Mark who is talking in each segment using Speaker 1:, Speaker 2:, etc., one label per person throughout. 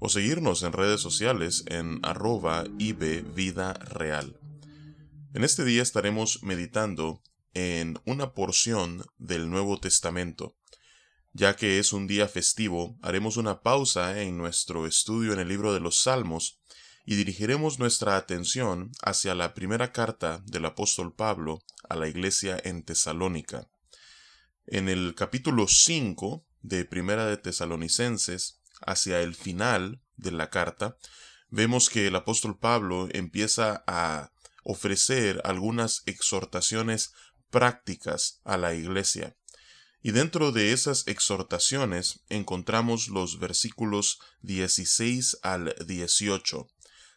Speaker 1: o seguirnos en redes sociales en arroba Vida Real. En este día estaremos meditando en una porción del Nuevo Testamento. Ya que es un día festivo, haremos una pausa en nuestro estudio en el libro de los Salmos y dirigiremos nuestra atención hacia la primera carta del apóstol Pablo a la iglesia en Tesalónica. En el capítulo 5 de Primera de Tesalonicenses, hacia el final de la carta, vemos que el apóstol Pablo empieza a ofrecer algunas exhortaciones prácticas a la iglesia. Y dentro de esas exhortaciones encontramos los versículos 16 al 18.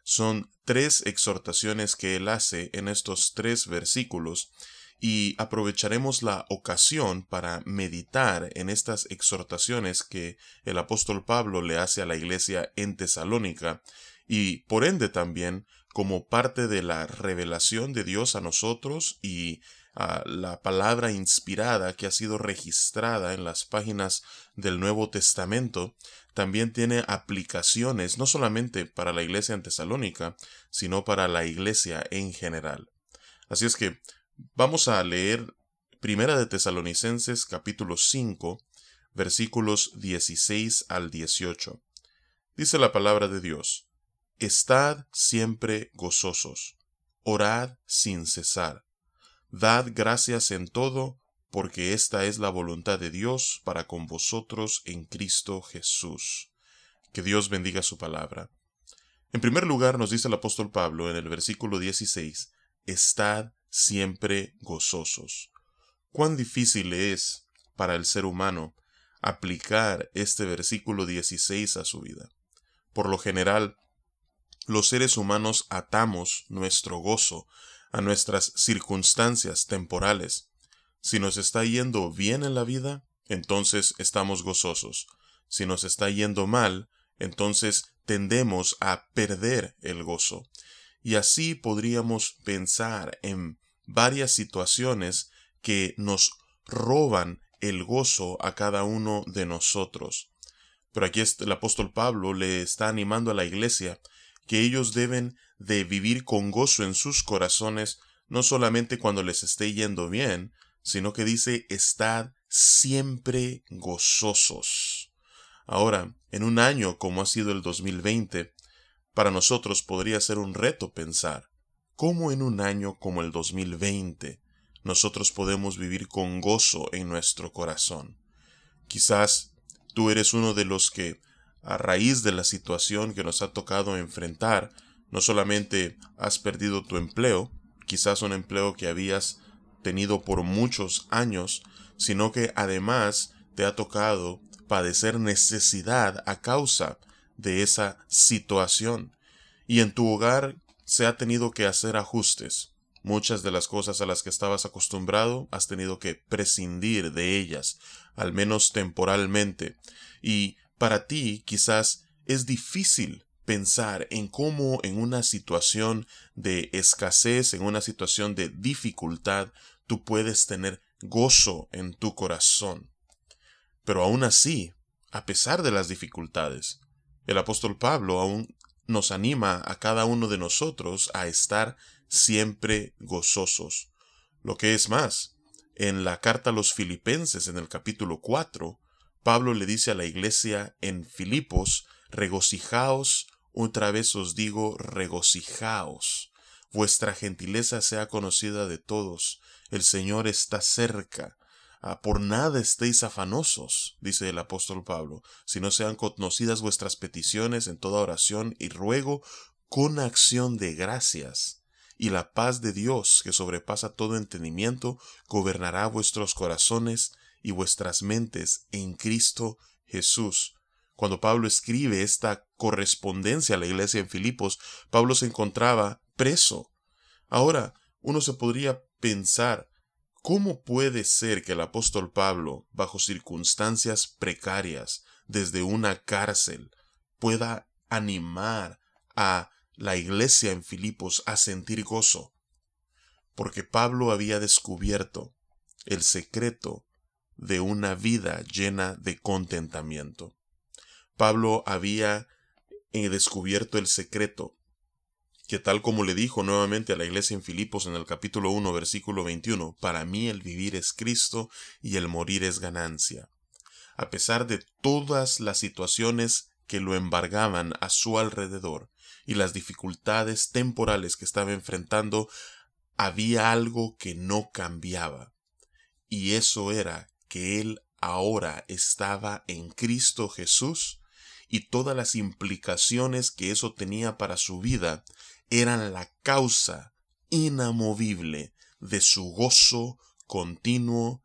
Speaker 1: Son tres exhortaciones que él hace en estos tres versículos y aprovecharemos la ocasión para meditar en estas exhortaciones que el apóstol Pablo le hace a la iglesia en Tesalónica y por ende también como parte de la revelación de Dios a nosotros y a la palabra inspirada que ha sido registrada en las páginas del Nuevo Testamento, también tiene aplicaciones no solamente para la iglesia en Tesalónica, sino para la iglesia en general. Así es que Vamos a leer Primera de Tesalonicenses capítulo 5 versículos 16 al 18. Dice la palabra de Dios, Estad siempre gozosos, orad sin cesar, dad gracias en todo, porque esta es la voluntad de Dios para con vosotros en Cristo Jesús. Que Dios bendiga su palabra. En primer lugar nos dice el apóstol Pablo en el versículo 16, Estad siempre gozosos. Cuán difícil es para el ser humano aplicar este versículo 16 a su vida. Por lo general, los seres humanos atamos nuestro gozo a nuestras circunstancias temporales. Si nos está yendo bien en la vida, entonces estamos gozosos. Si nos está yendo mal, entonces tendemos a perder el gozo. Y así podríamos pensar en varias situaciones que nos roban el gozo a cada uno de nosotros. Pero aquí el apóstol Pablo le está animando a la iglesia que ellos deben de vivir con gozo en sus corazones, no solamente cuando les esté yendo bien, sino que dice estad siempre gozosos. Ahora, en un año como ha sido el 2020, para nosotros podría ser un reto pensar, ¿Cómo en un año como el 2020 nosotros podemos vivir con gozo en nuestro corazón? Quizás tú eres uno de los que, a raíz de la situación que nos ha tocado enfrentar, no solamente has perdido tu empleo, quizás un empleo que habías tenido por muchos años, sino que además te ha tocado padecer necesidad a causa de esa situación. Y en tu hogar se ha tenido que hacer ajustes. Muchas de las cosas a las que estabas acostumbrado has tenido que prescindir de ellas, al menos temporalmente. Y para ti quizás es difícil pensar en cómo en una situación de escasez, en una situación de dificultad, tú puedes tener gozo en tu corazón. Pero aún así, a pesar de las dificultades, el apóstol Pablo aún nos anima a cada uno de nosotros a estar siempre gozosos. Lo que es más, en la carta a los filipenses en el capítulo 4, Pablo le dice a la iglesia en Filipos, regocijaos, otra vez os digo, regocijaos. Vuestra gentileza sea conocida de todos, el Señor está cerca. Ah, por nada estéis afanosos, dice el apóstol Pablo, si no sean conocidas vuestras peticiones en toda oración y ruego con acción de gracias. Y la paz de Dios, que sobrepasa todo entendimiento, gobernará vuestros corazones y vuestras mentes en Cristo Jesús. cuando Pablo escribe esta correspondencia a la iglesia en Filipos, Pablo se encontraba preso. Ahora, uno se podría pensar, ¿cómo puede ser que el apóstol Pablo, bajo circunstancias precarias, desde una cárcel, pueda animar a la iglesia en Filipos a sentir gozo? Porque Pablo había descubierto el secreto de una vida llena de contentamiento. Pablo había eh, descubierto el secreto, que tal como le dijo nuevamente a la iglesia en Filipos en el capítulo 1, versículo 21, para mí el vivir es Cristo y el morir es ganancia. A pesar de todas las situaciones que lo embargaban a su alrededor y las dificultades temporales que estaba enfrentando, había algo que no cambiaba, y eso era que él ahora estaba en Cristo Jesús y todas las implicaciones que eso tenía para su vida eran la causa inamovible de su gozo continuo.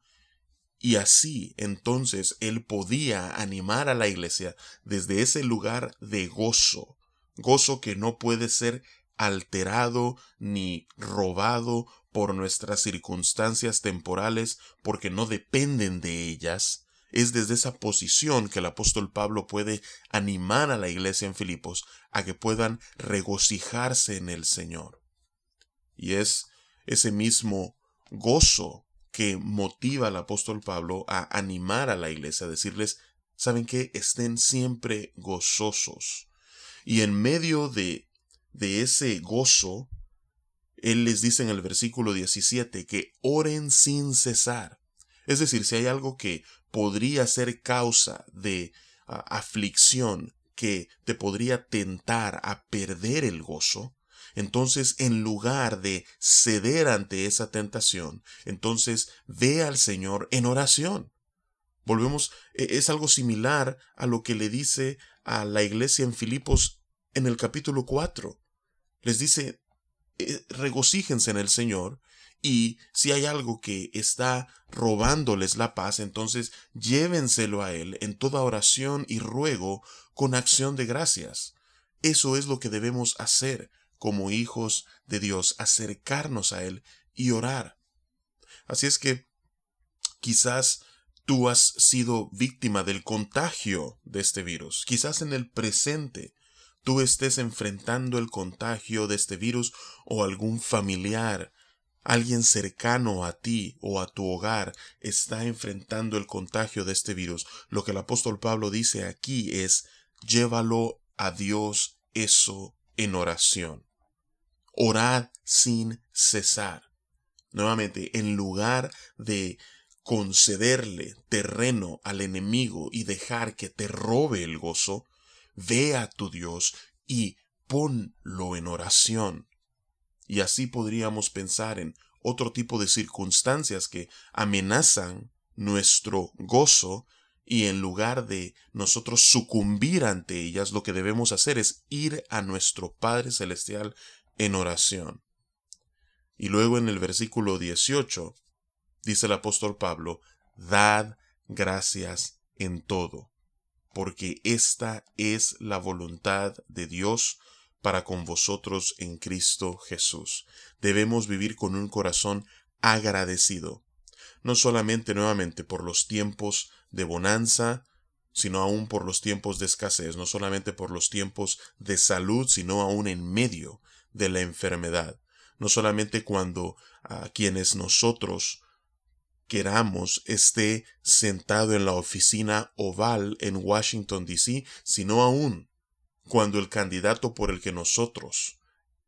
Speaker 1: Y así entonces él podía animar a la iglesia desde ese lugar de gozo, gozo que no puede ser alterado ni robado por nuestras circunstancias temporales porque no dependen de ellas, es desde esa posición que el apóstol Pablo puede animar a la iglesia en Filipos a que puedan regocijarse en el Señor. Y es ese mismo gozo que motiva al apóstol Pablo a animar a la iglesia, a decirles, ¿saben que Estén siempre gozosos. Y en medio de, de ese gozo, él les dice en el versículo 17 que oren sin cesar. Es decir, si hay algo que podría ser causa de aflicción, que te podría tentar a perder el gozo, entonces en lugar de ceder ante esa tentación, entonces ve al Señor en oración. Volvemos, e, es algo similar a lo que le dice a la iglesia en Filipos en el capítulo 4. Les dice, eh, regocíjense en el Señor y si hay algo que está robándoles la paz, entonces llévenselo a Él en toda oración y ruego con acción de gracias. Eso es lo que debemos hacer como hijos de Dios, acercarnos a Él y orar. Así es que quizás tú has sido víctima del contagio de este virus. Quizás en el presente tú estés enfrentando el contagio de este virus o algún familiar, alguien cercano a ti o a tu hogar está enfrentando el contagio de este virus. Lo que el apóstol Pablo dice aquí es llévalo a Dios eso en oración. Orad sin cesar. Nuevamente, en lugar de concederle terreno al enemigo y dejar que te robe el gozo, ve a tu Dios y ponlo en oración. Y así podríamos pensar en otro tipo de circunstancias que amenazan nuestro gozo y en lugar de nosotros sucumbir ante ellas, lo que debemos hacer es ir a nuestro Padre Celestial en oración. Y luego en el versículo 18 dice el apóstol Pablo, Dad gracias en todo, porque esta es la voluntad de Dios para con vosotros en Cristo Jesús. Debemos vivir con un corazón agradecido, no solamente nuevamente por los tiempos de bonanza, sino aún por los tiempos de escasez, no solamente por los tiempos de salud, sino aún en medio de la enfermedad, no solamente cuando a quienes nosotros queramos esté sentado en la oficina oval en Washington, D.C., sino aún cuando el candidato por el que nosotros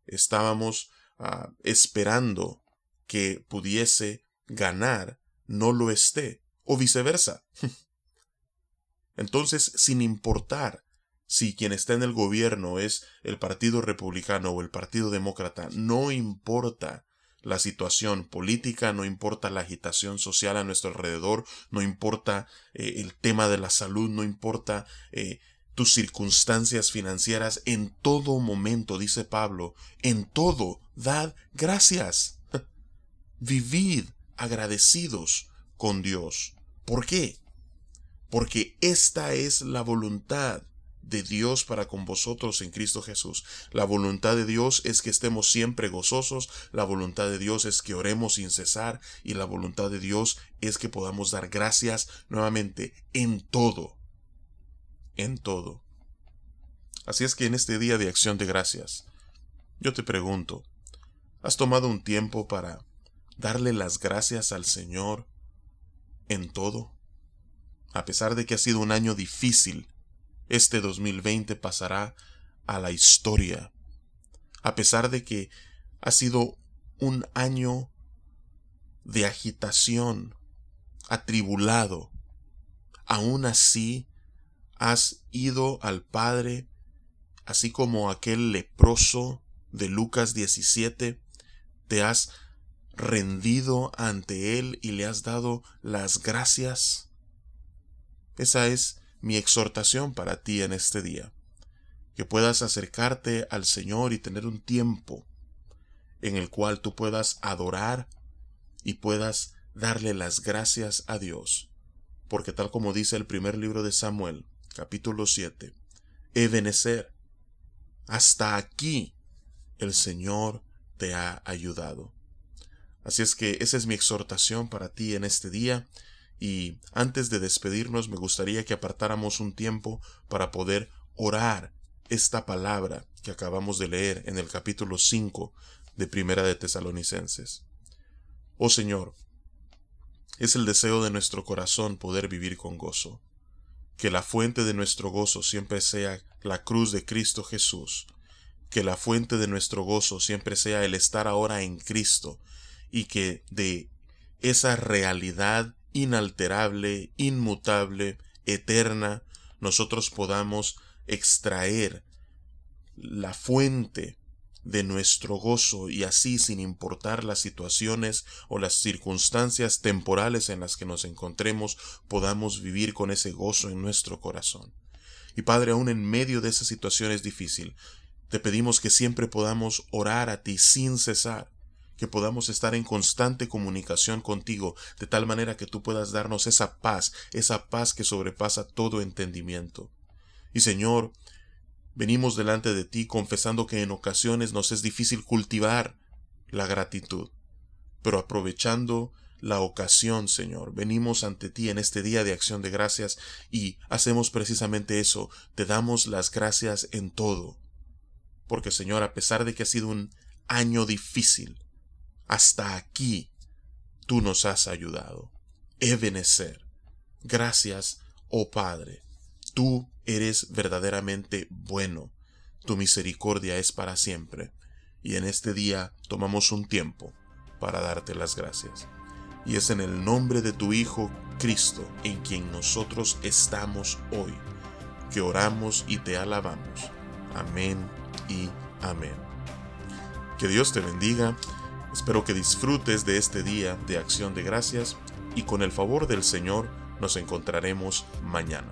Speaker 1: estábamos ah, esperando que pudiese ganar no lo esté, o viceversa. Entonces, sin importar si quien está en el gobierno es el Partido Republicano o el Partido Demócrata, no importa la situación política, no importa la agitación social a nuestro alrededor, no importa eh, el tema de la salud, no importa eh, tus circunstancias financieras, en todo momento, dice Pablo, en todo, dad gracias. Vivid agradecidos con Dios. ¿Por qué? porque esta es la voluntad de Dios para con vosotros en Cristo Jesús. La voluntad de Dios es que estemos siempre gozosos, la voluntad de Dios es que oremos sin cesar y la voluntad de Dios es que podamos dar gracias nuevamente en todo, en todo. Así es que en este día de acción de gracias, yo te pregunto, ¿has tomado un tiempo para darle las gracias al Señor en todo? A pesar de que ha sido un año difícil, este 2020 pasará a la historia. A pesar de que ha sido un año de agitación, atribulado, aún así has ido al Padre, así como aquel leproso de Lucas 17, te has rendido ante Él y le has dado las gracias. Esa es mi exhortación para ti en este día, que puedas acercarte al Señor y tener un tiempo en el cual tú puedas adorar y puedas darle las gracias a Dios, porque tal como dice el primer libro de Samuel, capítulo 7, Ebenecer, hasta aquí el Señor te ha ayudado. Así es que esa es mi exhortación para ti en este día y antes de despedirnos me gustaría que apartáramos un tiempo para poder orar esta palabra que acabamos de leer en el capítulo 5 de Primera de Tesalonicenses. Oh Señor, es el deseo de nuestro corazón poder vivir con gozo. Que la fuente de nuestro gozo siempre sea la cruz de Cristo Jesús. Que la fuente de nuestro gozo siempre sea el estar ahora en Cristo y que de esa realidad inalterable, inmutable, eterna, nosotros podamos extraer la fuente de nuestro gozo y así sin importar las situaciones o las circunstancias temporales en las que nos encontremos podamos vivir con ese gozo en nuestro corazón. Y Padre, aún en medio de esa situación es difícil, te pedimos que siempre podamos orar a ti sin cesar, que podamos estar en constante comunicación contigo, de tal manera que tú puedas darnos esa paz, esa paz que sobrepasa todo entendimiento. Y Señor, venimos delante de ti confesando que en ocasiones nos es difícil cultivar la gratitud, pero aprovechando la ocasión, Señor. Venimos ante ti en este día de acción de gracias y hacemos precisamente eso, te damos las gracias en todo. Porque, Señor, a pesar de que ha sido un año difícil, hasta aquí tú nos has ayudado. Ebenecer. Gracias, oh Padre. Tú eres verdaderamente bueno. Tu misericordia es para siempre. Y en este día tomamos un tiempo para darte las gracias. Y es en el nombre de tu Hijo Cristo, en quien nosotros estamos hoy, que oramos y te alabamos. Amén y amén. Que Dios te bendiga Espero que disfrutes de este día de acción de gracias y con el favor del Señor nos encontraremos mañana.